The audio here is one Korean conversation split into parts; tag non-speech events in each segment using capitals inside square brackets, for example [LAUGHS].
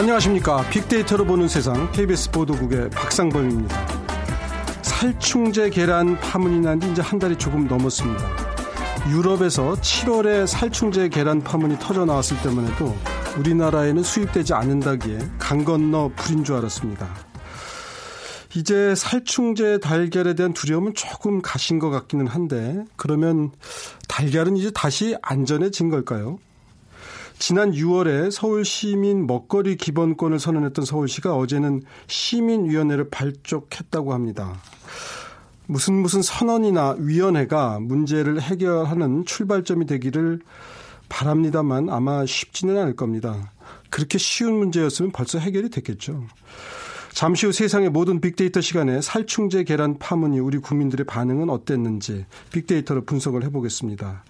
안녕하십니까. 빅데이터로 보는 세상 KBS 보도국의 박상범입니다. 살충제 계란 파문이 난 지 이제 한 달이 조금 넘었습니다. 유럽에서 7월에 살충제 계란 파문이 터져 나왔을 때만 해도 우리나라에는 수입되지 않는다기에 강 건너 불인 줄 알았습니다. 이제 살충제 달걀에 대한 두려움은 조금 가신 것 같기는 한데 그러면 달걀은 이제 다시 안전해진 걸까요? 지난 6월에 서울 시민 먹거리 기본권을 선언했던 서울시가 어제는 시민위원회를 발족했다고 합니다. 무슨 무슨 선언이나 위원회가 문제를 해결하는 출발점이 되기를 바랍니다만 아마 쉽지는 않을 겁니다. 그렇게 쉬운 문제였으면 벌써 해결이 됐겠죠. 잠시 후 세상의 모든 빅데이터 시간에 살충제 계란 파문이 우리 국민들의 반응은 어땠는지 빅데이터로 분석을 해보겠습니다.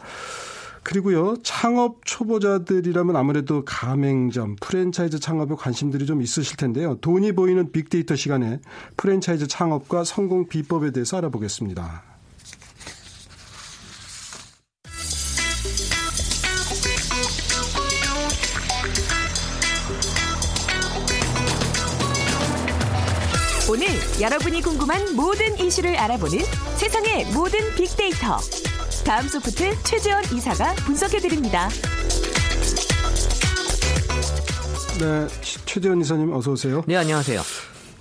그리고요, 창업 초보자들이라면 아무래도 가맹점, 프랜차이즈 창업에 관심들이 좀 있으실 텐데요. 돈이 보이는 빅데이터 시간에 프랜차이즈 창업과 성공 비법에 대해서 알아보겠습니다. 오늘 여러분이 궁금한 모든 이슈를 알아보는 세상의 모든 빅데이터. 다음 소프트 최재원 이사가 분석해드립니다. 네, 최재원 이사님 어서 오세요. 네, 안녕하세요.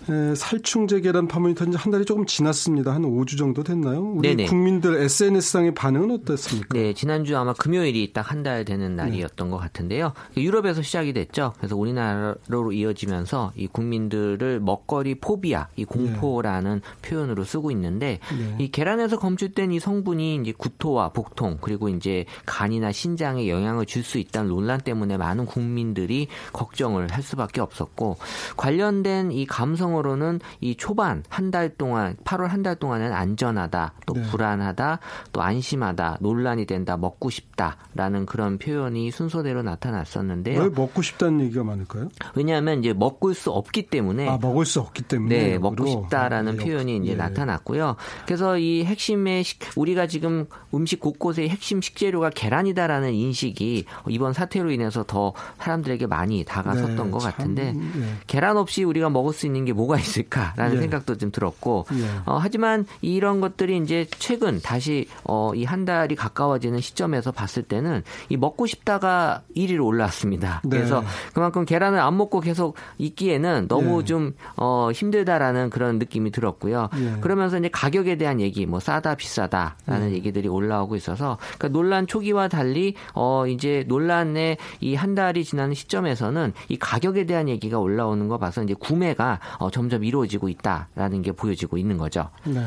에, 살충제 계란 파문이 터진 한 달이 조금 지났습니다. 한 5주 정도 됐나요? 우리 네네. 국민들 SNS상의 반응은 어땠습니까? 네, 지난주 아마 금요일이 딱 한 달 되는 날이었던 네. 것 같은데요. 유럽에서 시작이 됐죠. 그래서 우리나라로 이어지면서 이 국민들을 먹거리 포비아, 이 공포라는 표현으로 쓰고 있는데 네. 이 계란에서 검출된 이 성분이 이제 구토와 복통 그리고 이제 간이나 신장에 영향을 줄 수 있다는 논란 때문에 많은 국민들이 걱정을 할 수밖에 없었고 관련된 이 감성 으로는 이 초반 한 달 동안 8월 한 달 동안은 안전하다 또 네. 불안하다 또 안심하다 논란이 된다 먹고 싶다라는 그런 표현이 순서대로 나타났었는데요. 왜 먹고 싶다는 얘기가 많을까요? 왜냐하면 이제 먹을 수 없기 때문에 아, 먹을 수 없기 때문에. 네, 먹고. 싶다라는 아, 표현이 이제 예. 나타났고요. 그래서 이 핵심의 식- 우리가 지금 음식 곳곳의 핵심 식재료가 계란이다라는 인식이 이번 사태로 인해서 더 사람들에게 많이 다가섰던 네, 것 참, 같은데 예. 계란 없이 우리가 먹을 수 있는 게 뭐가 있을까라는 예. 생각도 좀 들었고 예. 어, 하지만 이런 것들이 이제 최근 다시 어, 이 한 달이 가까워지는 시점에서 봤을 때는 이 먹고 싶다가 1위로 올라왔습니다. 네. 그래서 그만큼 계란을 안 먹고 계속 있기에는 너무 예. 좀 어, 힘들다라는 그런 느낌이 들었고요. 예. 그러면서 이제 가격에 대한 얘기, 뭐 싸다 비싸다라는 예. 얘기들이 올라오고 있어서 그러니까 논란 초기와 달리 어 이제 논란의 이 한 달이 지나는 시점에서는 이 가격에 대한 얘기가 올라오는 거 봐서 이제 구매가 어, 점점 이루어지고 있다라는 게 보여지고 있는 거죠. 네.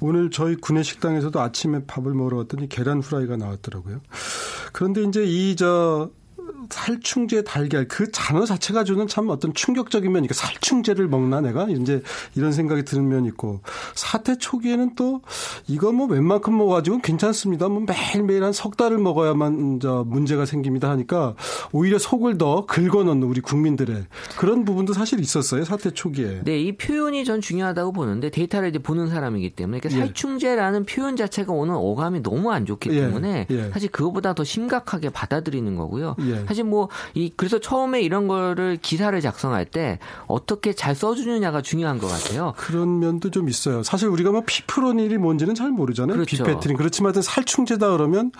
오늘 저희 구내 식당에서도 아침에 밥을 먹으러 왔더니 계란 후라이가 나왔더라고요. 그런데 이제 이 저 살충제 달걀 그 단어 자체가 주는 참 어떤 충격적인 면이 니까 살충제를 먹나 내가 이제 이런 생각이 드는 면이 있고 사태 초기에는 또 이거 뭐 웬만큼 먹어가지고 괜찮습니다. 뭐 매일매일 한 석 달을 먹어야만 저 문제가 생깁니다 하니까 오히려 속을 더 긁어넣는 우리 국민들의 그런 부분도 사실 있었어요 사태 초기에. 네, 이 표현이 전 중요하다고 보는데 데이터를 이제 보는 사람이기 때문에 그러니까 예. 살충제라는 표현 자체가 오는 어감이 너무 안 좋기 예, 때문에 예. 사실 그거보다 더 심각하게 받아들이는 거고요. 예. 사실 뭐 이 그래서 처음에 이런 거를 기사를 작성할 때 어떻게 잘 써주느냐가 중요한 것 같아요. 그런 면도 좀 있어요. 사실 우리가 뭐 피프로닐이 뭔지는 잘 모르잖아요. 그렇죠. 비페트린. 그렇지만 살충제다 그러면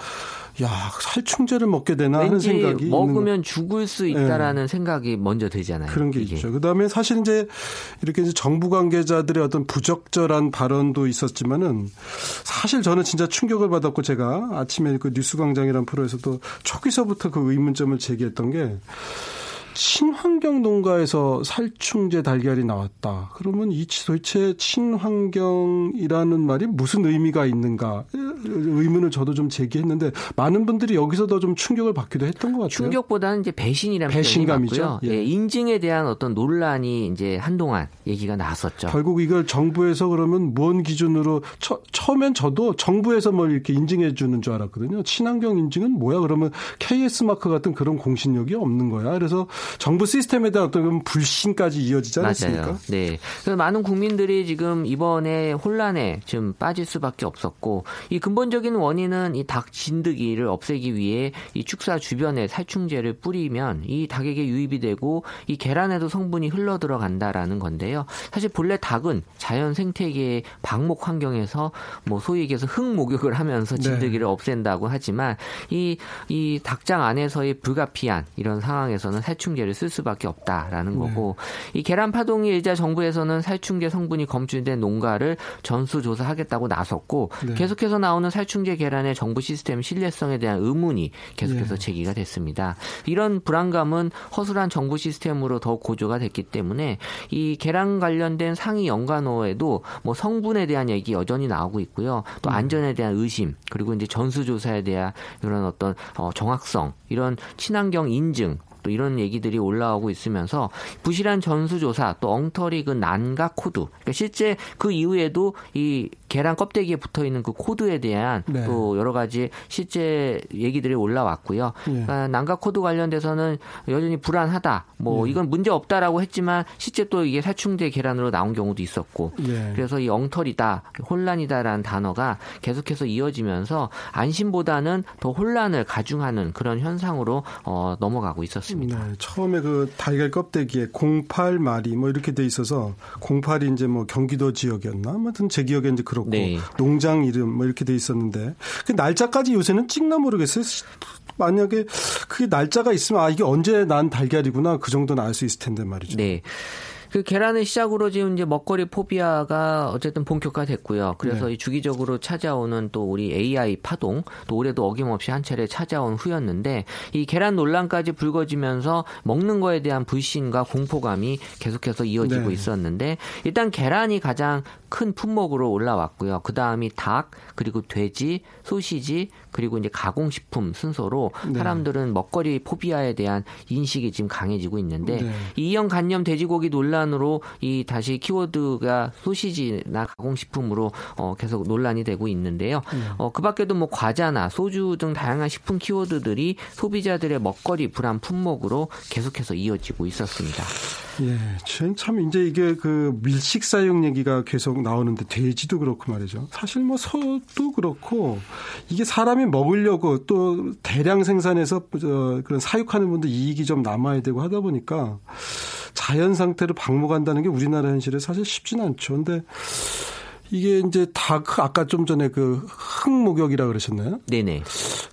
야 살충제를 먹게 되나 하는 생각이 먹으면 죽을 수 있다라는 생각이 먼저 들잖아요. 거- 그런 게 이게. 있죠. 그다음에 사실 이제 이렇게 이제 정부 관계자들의 어떤 부적절한 발언도 있었지만은 사실 저는 진짜 충격을 받았고 제가 아침에 그 뉴스광장이라는 프로에서도 초기서부터 그 의문점을 제기했던 게 친환경 농가에서 살충제 달걀이 나왔다. 그러면 이 도대체 친환경이라는 말이 무슨 의미가 있는가 의문을 저도 좀 제기했는데 많은 분들이 여기서도 좀 충격을 받기도 했던 것 같아요. 충격보다는 이제 배신이라는 배신감이죠. 예. 예, 인증에 대한 어떤 논란이 이제 한동안 얘기가 나왔었죠. 결국 이걸 정부에서 그러면 뭔 기준으로 처, 처음엔 저도 정부에서 뭘 이렇게 인증해 주는 줄 알았거든요. 친환경 인증은 뭐야? 그러면 KS 마크 같은 그런 공신력이 없는 거야. 그래서 정부 시스템에 대한 어떤 불신까지 이어지지 않습니까? 맞아요. 네. 그래서 많은 국민들이 지금 이번에 혼란에 좀 빠질 수밖에 없었고 이 근본적인 원인은 이 닭 진드기를 없애기 위해 이 축사 주변에 살충제를 뿌리면 이 닭에게 유입이 되고 이 계란에도 성분이 흘러 들어간다라는 건데요. 사실 본래 닭은 자연 생태계의 방목 환경에서 뭐 소위 얘기해서 흙 목욕을 하면서 네. 진드기를 네. 없앤다고 하지만 이 이 닭장 안에서의 불가피한 이런 상황에서는 살충제 를 쓸 수밖에 없다라는 네. 거고 네. 이 계란 파동이 일자 정부에서는 살충제 성분이 검출된 농가를 전수 조사하겠다고 나섰고 네. 계속해서 나오는 살충제 계란의 정부 시스템 신뢰성에 대한 의문이 계속해서 네. 제기가 됐습니다. 이런 불안감은 허술한 정부 시스템으로 더 고조가 됐기 때문에 이 계란 관련된 상위 연관어에도 뭐 성분에 대한 얘기 여전히 나오고 있고요. 또 음. 안전에 대한 의심 그리고 이제 전수 조사에 대한 이런 어떤 어, 정확성 이런 친환경 인증 또 이런 얘기들이 올라오고 있으면서 부실한 전수조사 또 엉터리 그 난각 코드 그러니까 실제 그 이후에도 이 계란 껍데기에 붙어 있는 그 코드에 대한 네. 또 여러 가지 실제 얘기들이 올라왔고요. 예. 그러니까 난각 코드 관련돼서는 여전히 불안하다. 뭐 예. 이건 문제 없다라고 했지만 실제 또 이게 살충제 계란으로 나온 경우도 있었고 예. 그래서 이 엉터리다, 혼란이다라는 단어가 계속해서 이어지면서 안심보다는 더 혼란을 가중하는 그런 현상으로 어, 넘어가고 있었습니다. 네. 처음에 그 달걀 껍데기에 08마리 뭐 이렇게 돼 있어서 08이 이제 뭐 경기도 지역이었나? 아무튼 제 기억에 이제 그렇고 네. 농장 이름 뭐 이렇게 돼 있었는데 그 날짜까지 요새는 찍나 모르겠어요. 만약에 그게 날짜가 있으면 아 이게 언제 난 달걀이구나 그 정도는 알수 있을 텐데 말이죠. 네. 그 계란을 시작으로 지금 이제 먹거리 포비아가 어쨌든 본격화됐고요. 그래서 네. 이 주기적으로 찾아오는 또 우리 AI 파동, 또 올해도 어김없이 한 차례 찾아온 후였는데 이 계란 논란까지 불거지면서 먹는 거에 대한 불신과 공포감이 계속해서 이어지고 네. 있었는데 일단 계란이 가장 큰 품목으로 올라왔고요. 그 다음이 닭, 그리고 돼지, 소시지, 그리고 이제 가공식품 순서로 네. 사람들은 먹거리 포비아에 대한 인식이 지금 강해지고 있는데 네. 이형 간염 돼지고기 논란으로 이 다시 키워드가 소시지나 가공식품으로 어, 계속 논란이 되고 있는데요. 네. 어, 그 밖에도 뭐 과자나 소주 등 다양한 식품 키워드들이 소비자들의 먹거리 불안 품목으로 계속해서 이어지고 있었습니다. 예, 참 이제 이게 그 밀식 사용 얘기가 계속 나오는데 돼지도 그렇고 말이죠. 사실 뭐 소도 그렇고 이게 사람이 먹으려고 또 대량 생산해서 그런 사육하는 분들 이익이 좀 남아야 되고 하다 보니까 자연 상태로 방목한다는 게 우리나라 현실에 사실 쉽진 않죠. 근데 이게 이제 닭그 아까 좀 전에 그 흙목욕이라 그러셨나요? 네네.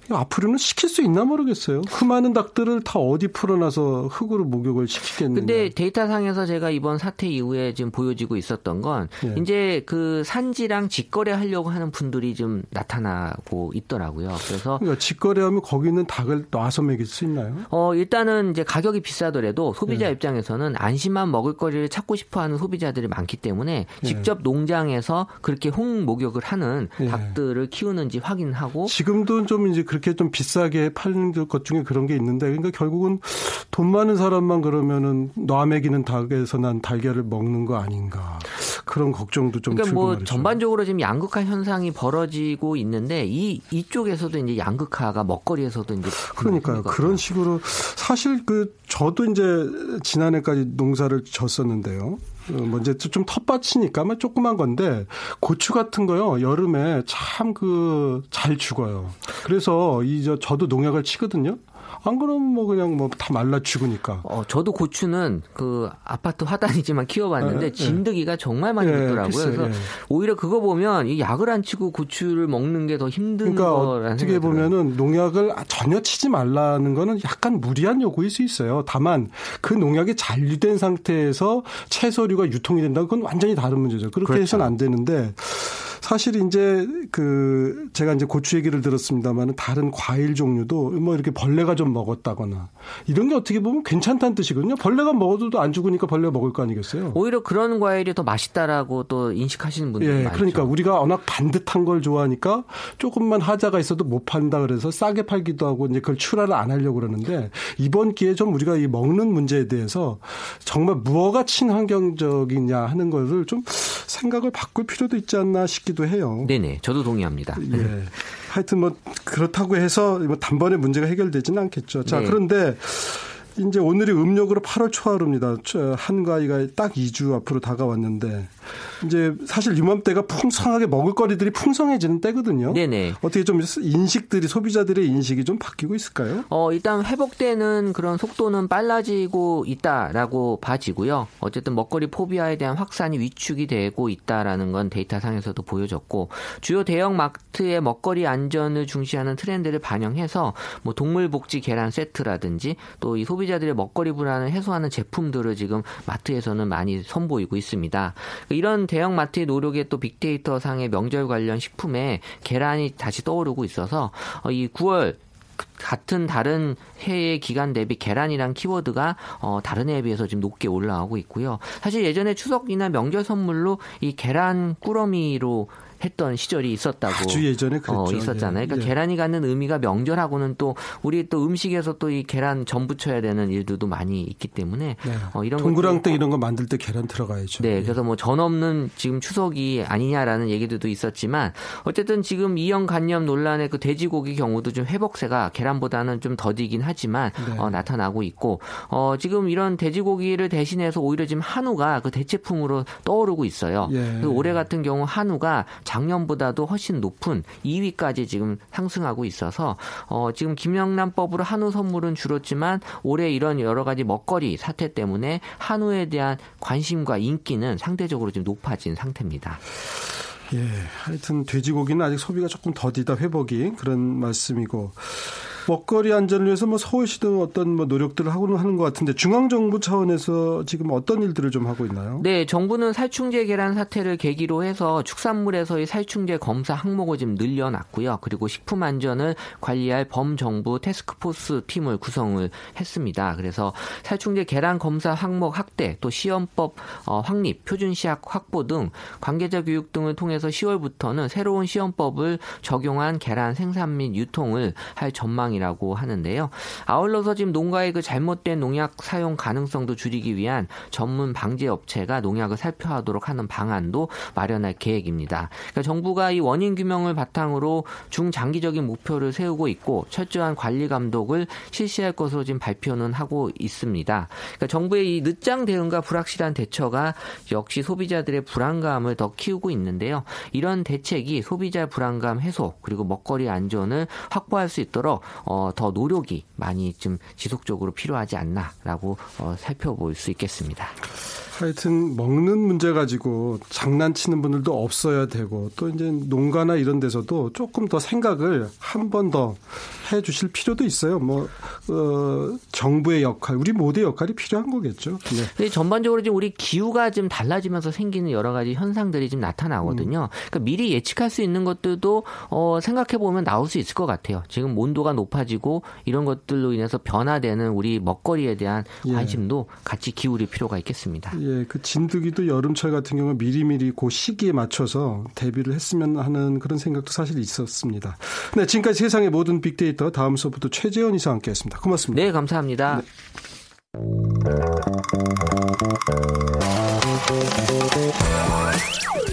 앞으로는 시킬 수 있나 모르겠어요. 그 많은 닭들을 다 어디 풀어놔서 흙으로 목욕을 시키겠는데. 근데 데이터상에서 제가 이번 사태 이후에 지금 보여지고 있었던 건 네. 이제 그 산지랑 직거래 하려고 하는 분들이 좀 나타나고 있더라고요. 그래서 그러니까 직거래하면 거기 있는 닭을 놔서 먹일 수 있나요? 어 일단은 이제 가격이 비싸더라도 소비자 네. 입장에서는 안심한 먹을거리를 찾고 싶어하는 소비자들이 많기 때문에 네. 직접 농장에서 그렇게 홍 목욕을 하는 예. 닭들을 키우는지 확인하고 지금도 좀 이제 그렇게 좀 비싸게 파는 것 중에 그런 게 있는데 그러니까 결국은 돈 많은 사람만 그러면은 놔먹이는 닭에서 난 달걀을 먹는 거 아닌가 그런 걱정도 좀 그러니까 뭐 말이죠. 전반적으로 지금 양극화 현상이 벌어지고 있는데 이 이쪽에서도 이제 양극화가 먹거리에서도 이제 그러니까요 그런 식으로 사실 그 저도 이제 지난해까지 농사를 졌었는데요. 뭐 이제 좀 텃밭이니까 뭐 조그만 건데 고추 같은 거요 여름에 참 그 잘 죽어요. 그래서 이 저 저도 농약을 치거든요. 안 그러면 뭐 그냥 뭐 다 말라 죽으니까. 어, 저도 고추는 그 아파트 화단이지만 키워봤는데 네, 진드기가 네. 정말 많이 네, 있더라고요. 글쎄, 그래서 네. 오히려 그거 보면 이 약을 안 치고 고추를 먹는 게 더 힘든 그러니까 거라는 어떻게 보면은 농약을 전혀 치지 말라는 거는 약간 무리한 요구일 수 있어요. 다만 그 농약이 잔류된 상태에서 채소류가 유통이 된다는 건 완전히 다른 문제죠. 그렇게 그렇죠. 해서는 안 되는데 사실 이제 그 제가 이제 고추 얘기를 들었습니다만 다른 과일 종류도 뭐 이렇게 벌레가 좀 먹었다거나 이런 게 어떻게 보면 괜찮다는 뜻이거든요. 벌레가 먹어도 안 죽으니까 벌레가 먹을 거 아니겠어요. 오히려 그런 과일이 더 맛있다라고 또 인식하시는 분들이 예, 많죠. 그러니까 우리가 워낙 반듯한 걸 좋아하니까 조금만 하자가 있어도 못 판다 그래서 싸게 팔기도 하고 이제 그걸 출하를 안 하려고 그러는데 이번 기회에 좀 우리가 이 먹는 문제에 대해서 정말 무엇가 친환경적이냐 하는 것을 좀 생각을 바꿀 필요도 있지 않나 싶기도 해요. 네네. 저도 동의합니다. 예. 하여튼 뭐 그렇다고 해서 뭐 단번에 문제가 해결되지는 않겠죠. 자, 네. 그런데 이제 오늘이 음력으로 8월 초하루입니다. 한가위가 딱 2주 앞으로 다가왔는데 이제 사실 이맘때가 풍성하게 먹을거리들이 풍성해지는 때거든요. 네네. 어떻게 좀 인식들이 소비자들의 인식이 좀 바뀌고 있을까요? 어 일단 회복되는 그런 속도는 빨라지고 있다라고 봐지고요. 어쨌든 먹거리 포비아에 대한 확산이 위축이 되고 있다라는 건 데이터상에서도 보여졌고 주요 대형 마트의 먹거리 안전을 중시하는 트렌드를 반영해서 뭐 동물 복지 계란 세트라든지 또 이 소비자들의 먹거리 불안을 해소하는 제품들을 지금 마트에서는 많이 선보이고 있습니다. 이런 대형 마트의 노력에 또 빅데이터 상의 명절 관련 식품에 계란이 다시 떠오르고 있어서 어, 이 9월 같은 다른 해의 기간 대비 계란이란 키워드가 어, 다른 해에 비해서 지금 높게 올라가고 있고요. 사실 예전에 추석이나 명절 선물로 이 계란 꾸러미로 했던 시절이 있었다고 아주 예전에 그랬죠. 어, 있었잖아요. 그러니까 예. 계란이 갖는 의미가 명절하고는 또 우리 또 음식에서 또 이 계란 전 부쳐야 되는 일들도 많이 있기 때문에 네. 어, 이런 동그랑땡 이런 거 만들 때 계란 들어가야죠. 네, 예. 그래서 뭐 전 없는 지금 추석이 아니냐라는 얘기들도 있었지만 어쨌든 지금 이형 간염 논란의 그 돼지고기 경우도 좀 회복세가 계란보다는 좀 더디긴 하지만 네. 어, 나타나고 있고 어, 지금 이런 돼지고기를 대신해서 오히려 지금 한우가 그 대체품으로 떠오르고 있어요. 예. 올해 같은 경우 한우가 작년보다도 훨씬 높은 2위까지 지금 상승하고 있어서 어, 지금 김영란법으로 한우 선물은 줄었지만 올해 이런 여러 가지 먹거리 사태 때문에 한우에 대한 관심과 인기는 상대적으로 좀 높아진 상태입니다. 예, 하여튼 돼지고기는 아직 소비가 조금 더디다 회복이 그런 말씀이고 먹거리 안전을 위해서 뭐 서울시도 어떤 뭐 노력들을 하고는 하는 것 같은데 중앙 정부 차원에서 지금 어떤 일들을 좀 하고 있나요? 네, 정부는 살충제 계란 사태를 계기로 해서 축산물에서의 살충제 검사 항목을 지금 늘려놨고요. 그리고 식품 안전을 관리할 범정부 테스크포스 팀을 구성을 했습니다. 그래서 살충제 계란 검사 항목 확대, 또 시험법 어, 확립, 표준 시약 확보 등 관계자 교육 등을 통해서 10월부터는 새로운 시험법을 적용한 계란 생산 및 유통을 할 전망이 상황이라고 하는데요. 아울러서 지금 농가의 그 잘못된 농약 사용 가능성도 줄이기 위한 전문 방제 업체가 농약을 살펴하도록 하는 방안도 마련할 계획입니다. 그러니까 정부가 이 원인 규명을 바탕으로 중장기적인 목표를 세우고 있고 철저한 관리 감독을 실시할 것으로 지금 발표는 하고 있습니다. 그러니까 정부의 이 늦장 대응과 불확실한 대처가 역시 소비자들의 불안감을 더 키우고 있는데요. 이런 대책이 소비자 불안감 해소 그리고 먹거리 안전을 확보할 수 있도록 어, 더 노력이 많이 좀 지속적으로 필요하지 않나라고 어, 살펴볼 수 있겠습니다. 하여튼 먹는 문제 가지고 장난치는 분들도 없어야 되고 또 이제 농가나 이런 데서도 조금 더 생각을 한 번 더 해 주실 필요도 있어요. 뭐 어, 정부의 역할, 우리 모두의 역할이 필요한 거겠죠. 네. 근데 전반적으로 지금 우리 기후가 좀 달라지면서 생기는 여러 가지 현상들이 좀 나타나거든요. 음. 그러니까 미리 예측할 수 있는 것들도 어, 생각해 보면 나올 수 있을 것 같아요. 지금 온도가 높아지고 이런 것들로 인해서 변화되는 우리 먹거리에 대한 예. 관심도 예. 같이 기울일 필요가 있겠습니다. 예. 예, 그 진드기도 여름철 같은 경우 미리미리 그 시기에 맞춰서 대비를 했으면 하는 그런 생각도 사실 있었습니다. 네, 지금까지 세상의 모든 빅데이터 다음 수업부터 최재원 이사 함께했습니다. 고맙습니다. 네, 감사합니다. 네.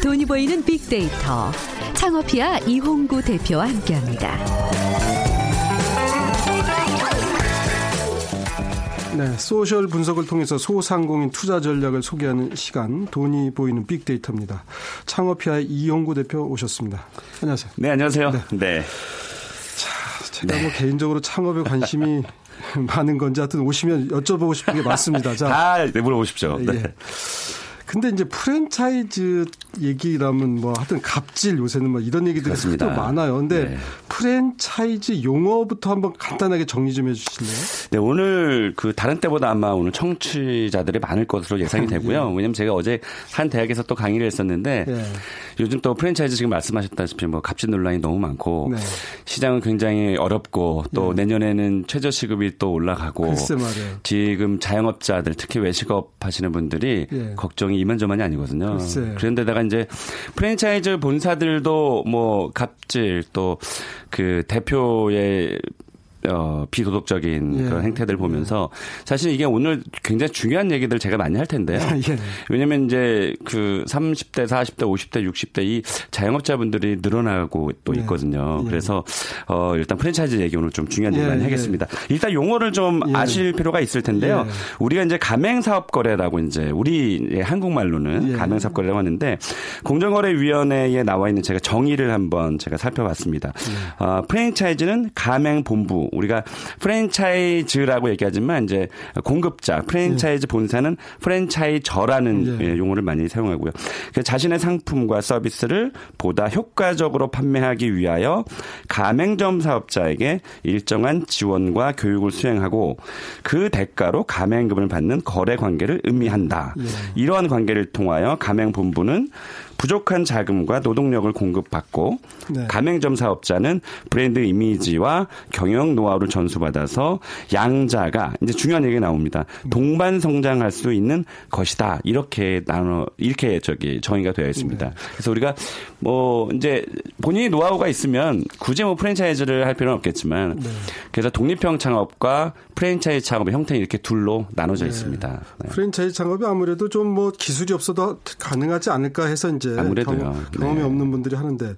돈이 보이는 빅데이터 창업피아 이홍구 대표와 함께합니다. 네, 소셜 분석을 통해서 소상공인 투자 전략을 소개하는 시간 돈이 보이는 빅데이터입니다. 창업피아의 이용구 대표 오셨습니다. 안녕하세요. 네, 안녕하세요. 네. 네. 자, 제가 네. 뭐 개인적으로 창업에 관심이 [LAUGHS] 많은 건지 하여튼 오시면 여쭤보고 싶은 게 많습니다. 자, 다 물어보십시오. 네. 예. 근데 이제 프랜차이즈 얘기라면 뭐 하여튼 갑질 요새는 뭐 이런 얘기들이 또 많아요. 근데 네. 프랜차이즈 용어부터 한번 간단하게 정리 좀 해주실래요? 네, 오늘 그 다른 때보다 아마 오늘 청취자들이 많을 것으로 예상이 되고요. 예. 왜냐면 제가 어제 한 대학에서 또 강의를 했었는데 예. 요즘 또 프랜차이즈 지금 말씀하셨다시피 뭐 갑질 논란이 너무 많고 네. 시장은 굉장히 어렵고 또 예. 내년에는 최저 시급이 또 올라가고 지금 자영업자들 특히 외식업 하시는 분들이 예. 걱정이 이만저만이 아니거든요. 글쎄. 그런데다가 이제 프랜차이즈 본사들도 뭐 갑질 또 그 대표의 어, 비도덕적인 예. 그런 행태들 보면서 사실 이게 오늘 굉장히 중요한 얘기들 제가 많이 할 텐데요. [LAUGHS] 예. 왜냐면 이제 그 30대, 40대, 50대, 60대 이 자영업자분들이 늘어나고 또 예. 있거든요. 예. 그래서 어, 일단 프랜차이즈 얘기 오늘 좀 중요한 얘기 많이 예, 하겠습니다. 일단 용어를 좀 아실 필요가 있을 텐데요. 우리가 이제 가맹사업 거래라고 이제 우리 한국말로는 가맹사업 거래라고 하는데 공정거래위원회에 나와 있는 제가 정의를 한번 제가 살펴봤습니다. 어, 프랜차이즈는 가맹본부 우리가 프랜차이즈라고 얘기하지만 이제 공급자 프랜차이즈 본사는 프랜차이저라는 예. 용어를 많이 사용하고요. 자신의 상품과 서비스를 보다 효과적으로 판매하기 위하여 가맹점 사업자에게 일정한 지원과 교육을 수행하고 그 대가로 가맹금을 받는 거래 관계를 의미한다. 예. 이러한 관계를 통하여 가맹본부는 부족한 자금과 노동력을 공급받고 네. 가맹점 사업자는 브랜드 이미지와 경영 노하우를 전수받아서 양자가 이제 중요한 얘기가 나옵니다. 동반 성장할 수 있는 것이다. 이렇게 나눠 이렇게 저기 정의가 되어 있습니다. 네. 그래서 우리가 뭐 이제 본인이 노하우가 있으면 굳이 뭐 프랜차이즈를 할 필요는 없겠지만 네. 그래서 독립형 창업과 프랜차이즈 창업의 형태는 이렇게 둘로 나눠져 네. 있습니다. 네. 프랜차이즈 창업이 아무래도 좀 뭐 기술이 없어도 가능하지 않을까 해서 이제 아무래도요. 경험, 이 네. 없는 분들이 하는데 네.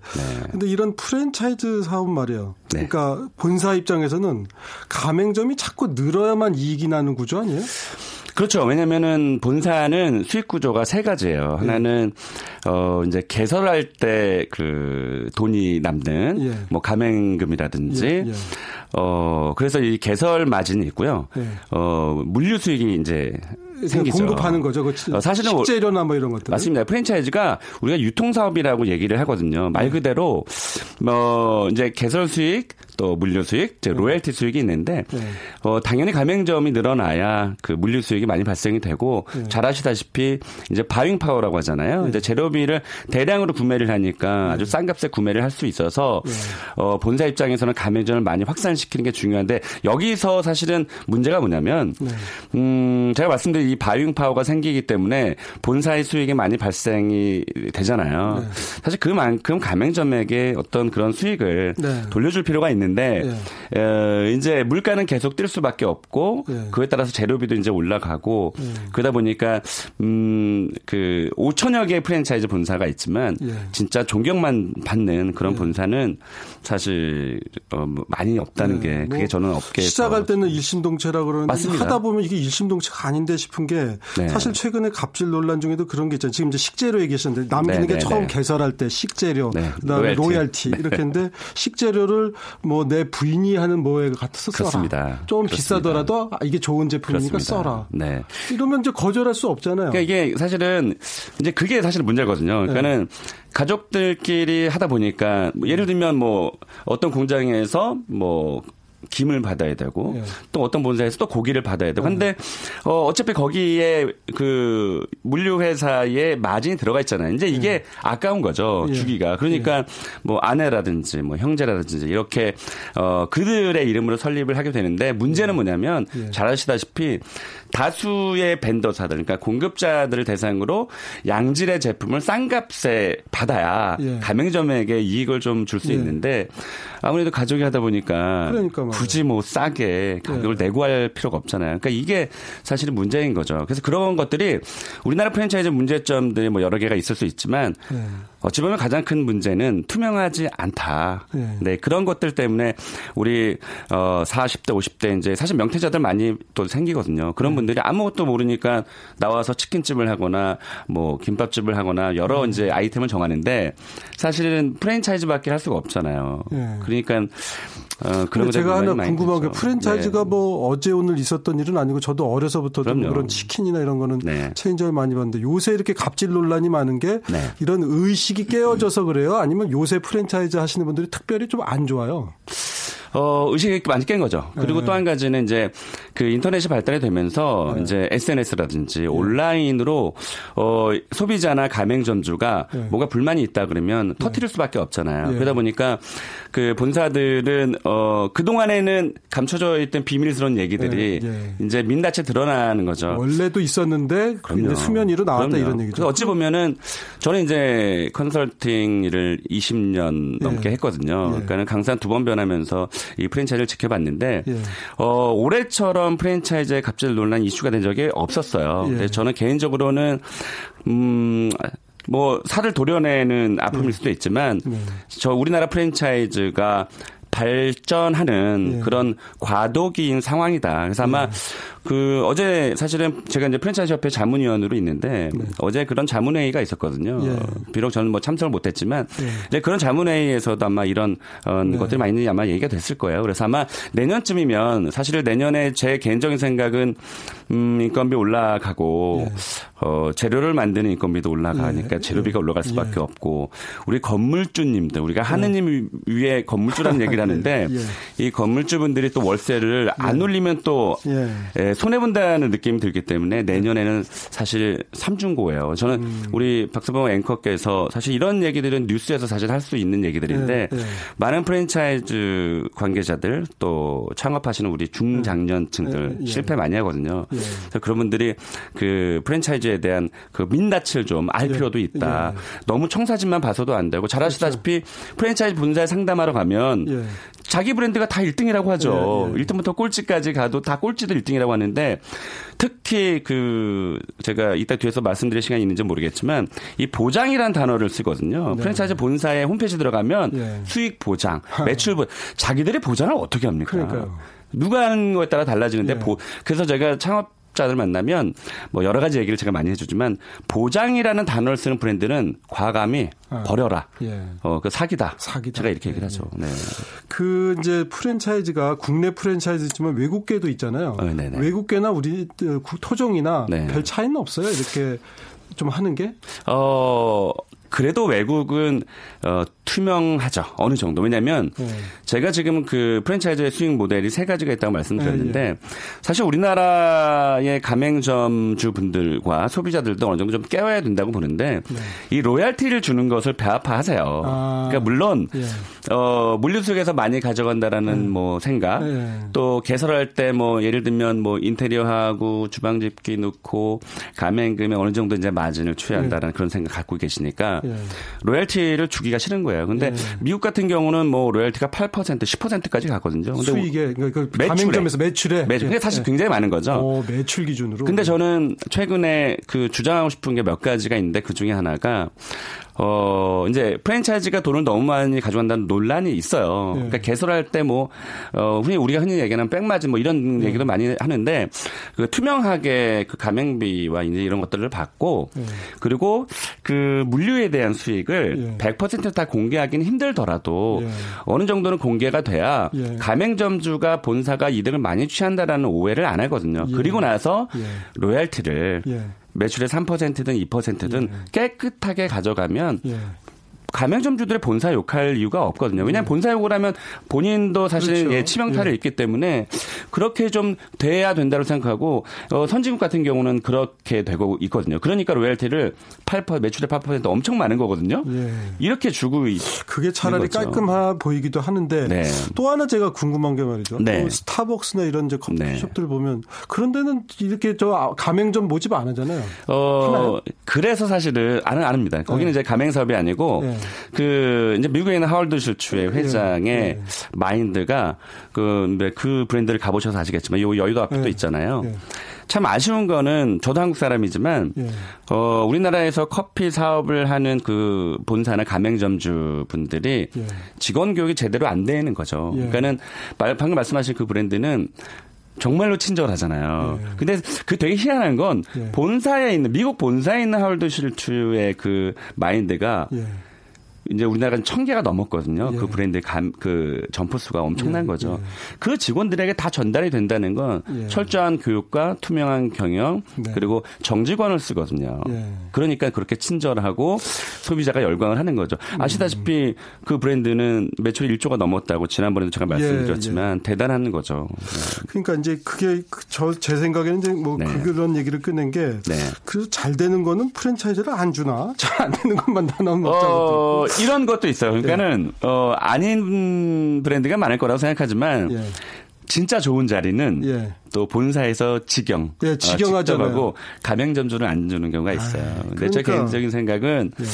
근데 이런 프랜차이즈 사업 말이에요. 네. 그러니까 본사 입장에서는 가맹점이 자꾸 늘어야만 이익이 나는 구조 아니에요? 그렇죠. 왜냐면은 본사는 수익 구조가 세 가지예요. 네. 하나는 어 이제 개설할 때 그 돈이 남는 예. 뭐 가맹금이라든지 예. 예. 어 그래서 이 개설 마진이 있고요. 예. 어 물류 수익이 이제 생기죠. 공급하는 거죠. 그 어, 사실은 식재료나 뭐 이런 것들. 맞습니다. 프랜차이즈가 우리가 유통 사업이라고 얘기를 하거든요. 말 그대로 뭐 이제 개설 수익 또 물류 수익, 즉 네. 로열티 수익이 있는데 네. 어 당연히 가맹점이 늘어나야 그 물류 수익이 많이 발생이 되고 네. 잘 아시다시피 이제 buying power라고 하잖아요. 네. 이제 재료비를 대량으로 구매를 하니까 아주 싼 값에 구매를 할 수 있어서 어 본사 입장에서는 가맹점을 많이 확산시키는 게 중요한데 여기서 사실은 문제가 뭐냐면 음 제가 말씀드린 이 buying power가 생기기 때문에 본사의 수익이 많이 발생이 되잖아요. 네. 사실 그만큼 가맹점에게 어떤 그런 수익을 네. 돌려줄 필요가 있는 데 네. 어, 이제 물가는 계속 뛸 수밖에 없고 네. 그에 따라서 재료비도 이제 올라가고 네. 그러다 보니까 음그 5천여 개의 프랜차이즈 본사가 있지만 네. 진짜 존경만 받는 그런 본사는 사실 어, 뭐 많이 없다는 게 그게 뭐 저는 업계 시작할 때는 일심동체라고 그러는데 맞습니다. 하다 보면 이게 일심동체가 아닌데 싶은 게 네. 사실 최근에 갑질 논란 중에도 그런 게 있잖아요. 지금 이제 식재료 얘기하셨는데 남기는 네, 게 네, 처음 네. 개설할 때 식재료, 네. 그다음에 로얄티, 로얄티 네. 이렇게 했는데 식재료를 뭐내 부인이 하는 뭐에 같아서 써라. 그렇습니다. 좀 그렇습니다. 비싸더라도 아, 이게 좋은 제품이니까 그렇습니다. 써라. 네. 이러면 이제 거절할 수 없잖아요. 그러니까 이게 사실은 이제 그게 사실 문제거든요. 그러니까는 가족들끼리 하다 보니까 뭐 예를 들면 뭐 어떤 공장에서 뭐 김을 받아야 되고 예. 또 어떤 본사에서 또 고기를 받아야 되고. 근데 어 어차피 거기에 그 물류 회사에 마진이 들어가 있잖아요. 이제 이게 예. 아까운 거죠. 예. 주기가. 그러니까 예. 뭐 아내라든지 뭐 형제라든지 이렇게 어 그들의 이름으로 설립을 하게 되는데 문제는 예. 뭐냐면 예. 잘 아시다시피 다수의 벤더사들 그러니까 공급자들을 대상으로 양질의 제품을 싼 값에 받아야 가맹점에게 이익을 좀 줄 수 있는데 아무래도 가족이 하다 보니까 그러니까 굳이 뭐 싸게 가격을 네. 내고 할 필요가 없잖아요. 그러니까 이게 사실은 문제인 거죠. 그래서 그런 것들이 우리나라 프랜차이즈 문제점들이 뭐 여러 개가 있을 수 있지만 네. 어찌 보면 가장 큰 문제는 투명하지 않다. 네. 네. 그런 것들 때문에 우리 어 40대 50대 이제 사실 명태자들 많이 또 생기거든요. 그런 네. 분들이 아무것도 모르니까 나와서 치킨집을 하거나 뭐 김밥집을 하거나 여러 네. 이제 아이템을 정하는데 사실은 프랜차이즈밖에 할 수가 없잖아요. 네. 그러니까 어, 그런 제가 하나 궁금한 게 프랜차이즈가 네. 뭐 어제 오늘 있었던 일은 아니고 저도 어려서부터 그런 치킨이나 이런 거는 네. 체인점을 많이 봤는데 요새 이렇게 갑질 논란이 많은 게 네. 이런 의식이 깨어져서 그래요? 아니면 요새 프랜차이즈 하시는 분들이 특별히 좀 안 좋아요? 어, 의식이 많이 깬 거죠. 그리고 네. 또한 가지는 이제 그 인터넷이 발달이 되면서 네. 이제 SNS라든지 네. 온라인으로 어, 소비자나 가맹점주가 네. 뭐가 불만이 있다 그러면 네. 터트릴 수밖에 없잖아요. 네. 그러다 보니까 그 본사들은 어, 그동안에는 감춰져 있던 비밀스러운 얘기들이 이제 민낯에 드러나는 거죠. 원래도 있었는데 그럼요. 수면 위로 나왔다 그럼요. 이런 얘기죠. 어찌 보면은 저는 이제 컨설팅 일을 20년 넘게 했거든요. 그러니까는 강산 두 번 변하면서 이 프랜차이즈를 지켜봤는데 예. 어, 올해처럼 프랜차이즈의 갑질 논란 이슈가 된 적이 없었어요. 예. 저는 개인적으로는 음. 뭐 살을 도려내는 아픔일 네. 수도 있지만 네. 저 우리나라 프랜차이즈가 발전하는 예. 그런 과도기인 상황이다. 그래서 아마 예. 그 어제 사실은 제가 이제 프랜차이즈 협회 자문위원으로 있는데 네. 어제 그런 자문회의가 있었거든요. 예. 비록 저는 뭐 참석을 못했지만 예. 이제 그런 자문회의에서도 아마 이런 어, 네. 것들이 많이 아마 얘기가 됐을 거예요. 그래서 아마 내년쯤이면 사실 내년에 제 개인적인 생각은 음, 인건비 올라가고 예. 어, 재료를 만드는 인건비도 올라가니까 예. 재료비가 올라갈 수밖에 예. 없고 우리 건물주님들 우리가 하느님 위에 건물주라는 얘기를 하는데 [LAUGHS] 이 건물주분들이 또 월세를 안 올리면 또 예, 손해 본다는 느낌이 들기 때문에 내년에는 사실 삼중고예요. 저는 음. 우리 박수범 앵커께서 사실 이런 얘기들은 뉴스에서 사실 할 수 있는 얘기들인데 네, 네. 많은 프랜차이즈 관계자들 또 창업하시는 우리 중장년층들 네, 실패 많이 하거든요. 그래서 그런 분들이 그 프랜차이즈에 대한 그 민낯을 좀 알 필요도 있다. 너무 청사진만 봐서도 안 되고 잘 아시다시피 그렇죠. 프랜차이즈 분사에 상담하러 가면 자기 브랜드가 다 1등이라고 하죠. 예, 예. 1등부터 꼴찌까지 가도 다 꼴찌도 1등이라고 하는데 특히 그 제가 이따 뒤에서 말씀드릴 시간이 있는지 모르겠지만 이 보장이라는 단어를 쓰거든요. 네. 프랜차이즈 본사의 홈페이지 들어가면 예. 수익 보장, [LAUGHS] 매출 보장, 자기들이 보장을 어떻게 합니까? 그러니까요. 누가 하는 거에 따라 달라지는데 예. 보, 그래서 제가 창업 자들 만나면 뭐 여러 가지 얘기를 제가 많이 해주지만 보장이라는 단어를 쓰는 브랜드는 과감히 아, 버려라. 예. 어, 그 사기다. 사기다. 제가 이렇게 얘기를 하죠. 예. 네. 그 이제 프랜차이즈가 국내 프랜차이즈지만 외국계도 있잖아요. 어, 외국계나 우리 토종이나 네. 별 차이는 없어요. 이렇게 좀 하는 게? 어, 그래도 외국은 어, 투명하죠. 어느 정도. 왜냐하면 네. 제가 지금 그 프랜차이즈의 수익 모델이 세 가지가 있다고 말씀드렸는데 네, 네. 사실 우리나라의 가맹점주 분들과 소비자들도 어느 정도 좀 깨워야 된다고 보는데 네. 이 로얄티를 주는 것을 배아파하세요. 아. 그러니까 물론 예. 어, 물류 속에서 많이 가져간다라는 네. 뭐 생각 네. 또 개설할 때 뭐 예를 들면 뭐 인테리어하고 주방집기 넣고 가맹금에 어느 정도 이제 마진을 취한다라는 그런 생각 갖고 계시니까 로얄티를 주기가 싫은 거예요. 근데 예. 미국 같은 경우는 뭐 로얄티가 8% 10%까지 가거든요. 근데 수익에 그러니까 그 가맹점에서 매출에 매출. 근데 사실 예. 굉장히 많은 거죠. 오, 매출 기준으로. 근데 저는 최근에 그 주장하고 싶은 게 몇 가지가 있는데 그 중에 하나가 어, 이제 프랜차이즈가 돈을 너무 많이 가져간다는 논란이 있어요. 네. 그러니까 개설할 때 뭐, 어, 흔히 우리가 흔히 얘기하는 백마진 뭐 이런 네. 얘기도 많이 하는데 그 투명하게 그 가맹비와 이제 이런 것들을 받고 네. 그리고 그 물류에 대한 수익을 네. 100%다 공개하기는 힘들더라도 네. 어느 정도는 공개가 돼야 예. 가맹점주가 본사가 이득을 많이 취한다라는 오해를 안 하거든요. 예. 그리고 나서 예. 로얄티를 매출의 3%든 2%든 예. 깨끗하게 가져가면 예. 가맹점주들의 본사 욕할 이유가 없거든요. 왜냐하면 네. 본사 욕을 하면 본인도 사실 그렇죠. 예, 치명타를 예. 입기 때문에 그렇게 좀 돼야 된다고 생각하고 어, 선진국 같은 경우는 그렇게 되고 있거든요. 그러니까 로열티를 8% 매출의 8% 엄청 많은 거거든요. 예. 이렇게 주고 그게 차라리 깔끔하 보이기도 하는데 네. 또 하나 제가 궁금한 게 말이죠. 네. 스타벅스나 이런 이제 커피숍들 네. 보면 그런 데는 이렇게 저 가맹점 모집 안 하잖아요. 어, 하나요? 그래서 사실은 안, 안 합니다. 거기는 네. 이제 가맹 사업이 아니고 네. 그 이제 미국에 있는 하월드 슐츠의 네. 회장의 네. 마인드가 그, 그 브랜드를 가보셔서 아시겠지만 요 여의도 앞에도 네. 있잖아요. 네. 참 아쉬운 거는 저도 한국 사람이지만 예. 어 우리나라에서 커피 사업을 하는 그 본사나 가맹점주 분들이 예. 직원 교육이 제대로 안 되는 거죠. 예. 그러니까는 방금 말씀하신 그 브랜드는 정말로 친절하잖아요. 예. 근데 그 되게 희한한 건 예. 본사에 있는 미국 본사에 있는 하월드 슐츠의 그 마인드가 예. 이제 우리나라는 천 개가 넘었거든요. 그 예. 그 브랜드의 감, 그 점포 수가 엄청난 예. 거죠. 예. 그 직원들에게 다 전달이 된다는 건 예. 철저한 교육과 투명한 경영 네. 그리고 정직원을 쓰거든요. 예. 그러니까 그렇게 친절하고 소비자가 열광을 하는 거죠. 음. 아시다시피 그 브랜드는 매출 1조가 넘었다고 지난번에도 제가 말씀드렸지만 예, 대단한 거죠. 네. 그러니까 이제 그게 그 저제 생각에는 이제 뭐 네. 그런 얘기를 꺼낸 게 네. 그래서 잘 되는 거는 프랜차이즈를 안 주나 잘 안 되는 것만 다 나눠 먹자고. 어, 이런 것도 있어요. 그러니까는 네. 어, 아닌 브랜드가 많을 거라고 생각하지만 예. 진짜 좋은 자리는 예. 또 본사에서 직영, 예, 직영하잖아요. 어, 가맹 점주를 안 주는 경우가 있어요. 아, 근데 그러니까. 제 개인적인 생각은 예.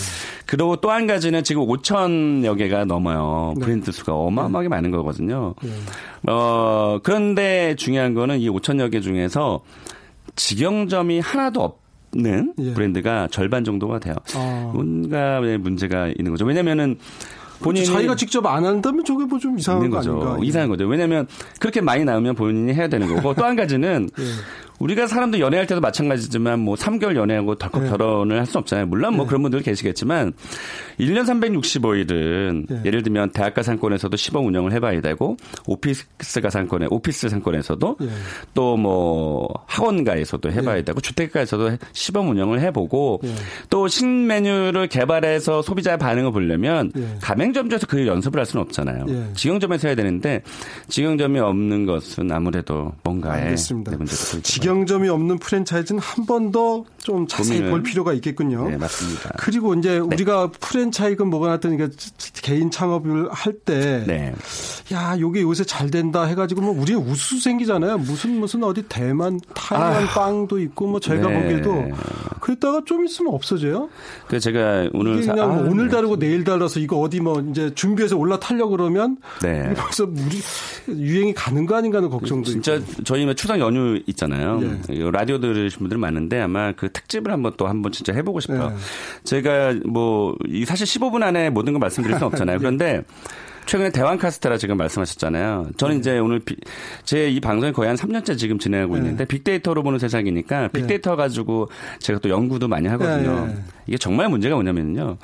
그리고 또 한 가지는 지금 5천여 개가 넘어요. 네. 브랜드 수가 어마어마하게 많은 거거든요. 예. 어, 그런데 중요한 거는 이 5천여 개 중에서 직영점이 하나도 없 는 예. 브랜드가 절반 정도가 돼요. 아. 뭔가 문제가 있는 거죠. 왜냐면은 본인이 자기가 직접 안 한다면 저게 뭐 좀 이상한 거죠. 이상한 거죠. 왜냐하면 그렇게 많이 나오면 본인이 해야 되는 거고 [LAUGHS] 또 한 가지는 예. 우리가 사람도 연애할 때도 마찬가지지만 뭐 3개월 연애하고 덜컥 네. 결혼을 할 수 없잖아요. 물론 뭐 네. 그런 분들 계시겠지만 1년 365일은 네. 예를 들면 대학가 상권에서도 시범 운영을 해봐야 되고 오피스가 상권에 오피스 상권에서도 네. 또뭐 학원가에서도 해봐야 네. 되고 주택가에서도 시범 운영을 해보고 네. 또 신메뉴를 개발해서 소비자의 반응을 보려면 가맹점에서 그 연습을 할 수는 없잖아요. 직영점에서 해야 되는데 직영점이 없는 것은 아무래도 뭔가에 알겠습니다. 문제가 경점이 없는 프랜차이즈는 한 번 더 좀 자세히 고민을. 볼 필요가 있겠군요. 네, 맞습니다. 그리고 이제 네. 우리가 프랜차이즈 뭐가 나든 그러니까 개인 창업을 할 때, 네. 야, 요게 요새 잘 된다 해가지고 뭐 우리 우수 생기잖아요. 무슨 무슨 어디 대만, 타이완 아. 빵도 있고 뭐 제가 네. 보기에도 그랬다가 좀 있으면 없어져요. 그 제가 오늘 그냥 뭐 아, 오늘 네. 다르고 내일 달라서 이거 어디 뭐 이제 준비해서 올라타려 그러면 네. 벌써 우리 유행이 가는 거 아닌가 하는 걱정도 진짜 있고. 저희 뭐 추석 연휴 있잖아요. 네. 라디오 들으신 분들 많은데 아마 그 특집을 한번 또 한번 진짜 해보고 싶어요. 네. 제가 뭐 사실 15분 안에 모든 걸 말씀드릴 수는 없잖아요. [LAUGHS] 네. 그런데 최근에 대왕 카스테라 지금 말씀하셨잖아요. 저는 네. 이제 오늘 제 이 방송이 거의 한 3년째 지금 진행하고 네. 있는데 빅데이터로 보는 세상이니까 네. 빅데이터 가지고 제가 또 연구도 많이 하거든요. 네. 이게 정말 문제가 뭐냐면요.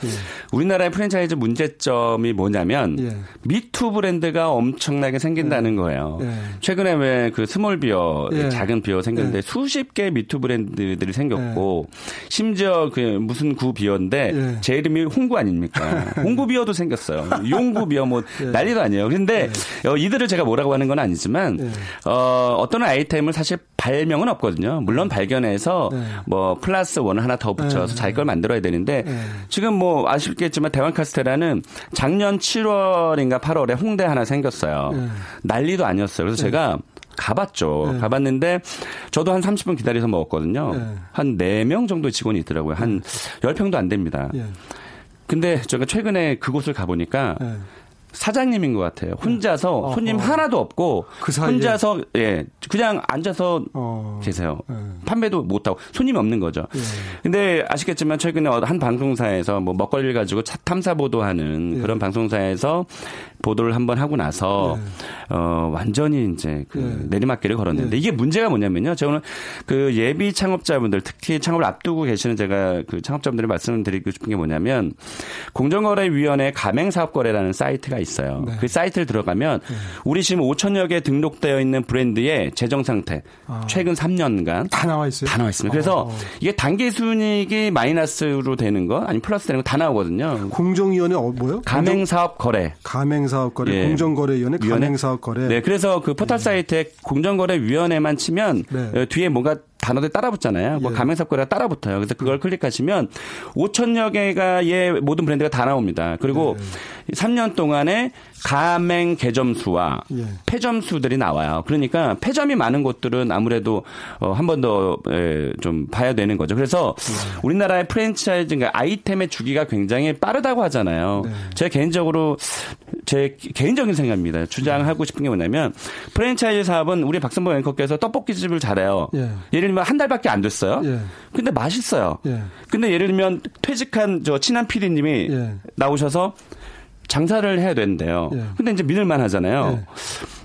우리나라의 프랜차이즈 문제점이 뭐냐면 me too 브랜드가 엄청나게 생긴다는 거예요. 최근에 왜 그 small beer, 작은 beer 생겼는데 수십 개 me too 브랜드들이 생겼고 심지어 그 무슨 구 비어인데 제 이름이 홍구 아닙니까? [LAUGHS] 홍구 비어도 생겼어요. 용구 비어 뭐 네. 난리도 아니에요. 그런데 네. 어, 이들을 제가 뭐라고 하는 건 아니지만 네. 어, 어떤 아이템을 사실 발명은 없거든요. 물론 발견해서 네. 뭐 플러스 원을 하나 더 붙여서 네. 자기 걸 만들어야 되는데 지금 뭐 아쉽겠지만 대왕 카스테라는 작년 7월인가 8월에 홍대 하나 생겼어요. 난리도 아니었어요. 그래서 제가 가봤죠. 네. 가봤는데 저도 한 30분 기다려서 먹었거든요. 네. 한 4명 정도 직원이 있더라고요. 한 10평도 안 됩니다. 네. 근데 제가 최근에 그곳을 가보니까 사장님인 것 같아요. 혼자서 네. 손님 어허. 하나도 없고 그 혼자서 예 그냥 앉아서 어. 계세요. 네. 판매도 못하고 손님이 없는 거죠. 네. 근데 아시겠지만 최근에 한 방송사에서 뭐 먹거리를 가지고 탐사 보도하는 네. 그런 방송사에서 보도를 한번 하고 나서 네. 어 완전히 이제 그 네. 내리막길을 걸었는데 이게 문제가 뭐냐면요. 오늘 그 예비 창업자분들 특히 창업을 앞두고 계시는 제가 그 창업자분들이 말씀을 드리고 싶은 게 뭐냐면 공정거래위원회 가맹사업거래라는 사이트가 있어요. 네. 그 사이트를 들어가면 네. 우리 지금 5천여 개 등록되어 있는 브랜드의 재정 상태 아. 최근 3년간 다 나와 있어요. 다 나와 있습니다. 그래서 어. 이게 단기 순이익이 마이너스로 되는 거 아니 플러스 되는 거 다 나오거든요. 공정위원회 어, 뭐요? 가맹사업 거래. 가맹 사업거래, 예. 공정거래위원회, 가맹사업거래. 네, 그래서 그 포털 사이트에 공정거래위원회만 치면 네. 어, 뒤에 뭔가 단어들 따라붙잖아요. 뭐 예. 가맹사업거래가 따라붙어요. 그래서 그걸 클릭하시면 5천여 개가의 모든 브랜드가 다 나옵니다. 그리고 예. 3년 동안에 가맹 개점수와 예. 폐점수들이 나와요. 그러니까 폐점이 많은 곳들은 아무래도 어, 한 번 더좀 예, 봐야 되는 거죠. 그래서 예. 우리나라의 프랜차이즈 가 아이템의 주기가 굉장히 빠르다고 하잖아요. 네. 제가 개인적으로 제 개인적인 생각입니다. 주장하고 싶은 게 뭐냐면 프랜차이즈 사업은 우리 박선보 앵커께서 떡볶이집을 잘해요. 예. 예를 들면 한 달밖에 안 됐어요. 예. 근데 맛있어요. 예. 근데 예를 들면 퇴직한 저 친한 PD님이 예. 나오셔서 장사를 해야 되는데요. 예. 근데 이제 믿을만 하잖아요. 예.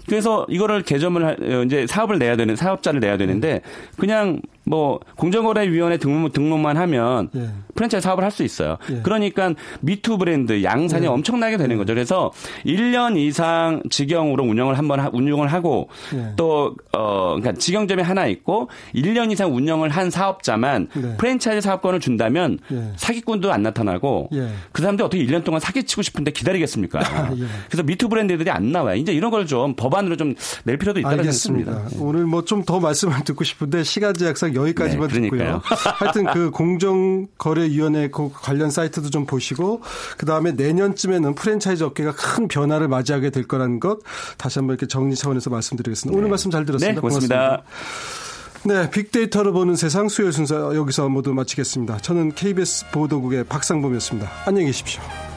그래서 이거를 개점을 어, 이제 사업을 내야 되는 사업자를 내야 되는데 그냥 뭐 공정거래위원회 등록, 등록 만 하면 예. 프랜차이즈 사업을 할 수 있어요. 예. 그러니까 me too 브랜드 양산이 예. 엄청나게 되는 예. 거죠. 그래서 1년 이상 직영으로 운영을 한번 하, 운영을 하고 예. 또 어, 그러니까 직영점이 하나 있고 1년 이상 운영을 한 사업자만 네. 프랜차이즈 사업권을 준다면 예. 사기꾼도 안 나타나고 그 사람들 어떻게 1년 동안 사기치고 싶은데 기다리겠습니까? [LAUGHS] 그래서 me too 브랜드들이 안 나와요. 이제 이런 걸 좀 법안으로 좀 낼 필요도 있다고 생각합니다. 오늘 뭐 좀 더 말씀을 듣고 싶은데 시간 제약상 딱 여기까지만 네, 듣고요. [LAUGHS] 하여튼 그 공정거래위원회 그 관련 사이트도 좀 보시고 그 다음에 내년쯤에는 프랜차이즈 업계가 큰 변화를 맞이하게 될 거라는 것 다시 한번 이렇게 정리 차원에서 말씀드리겠습니다. 오늘 네. 말씀 잘 들었습니다. 네, 고맙습니다. 고맙습니다. 네, 빅데이터로 보는 세상 수요일 순서 여기서 모두 마치겠습니다. 저는 KBS 보도국의 박상범이었습니다. 안녕히 계십시오.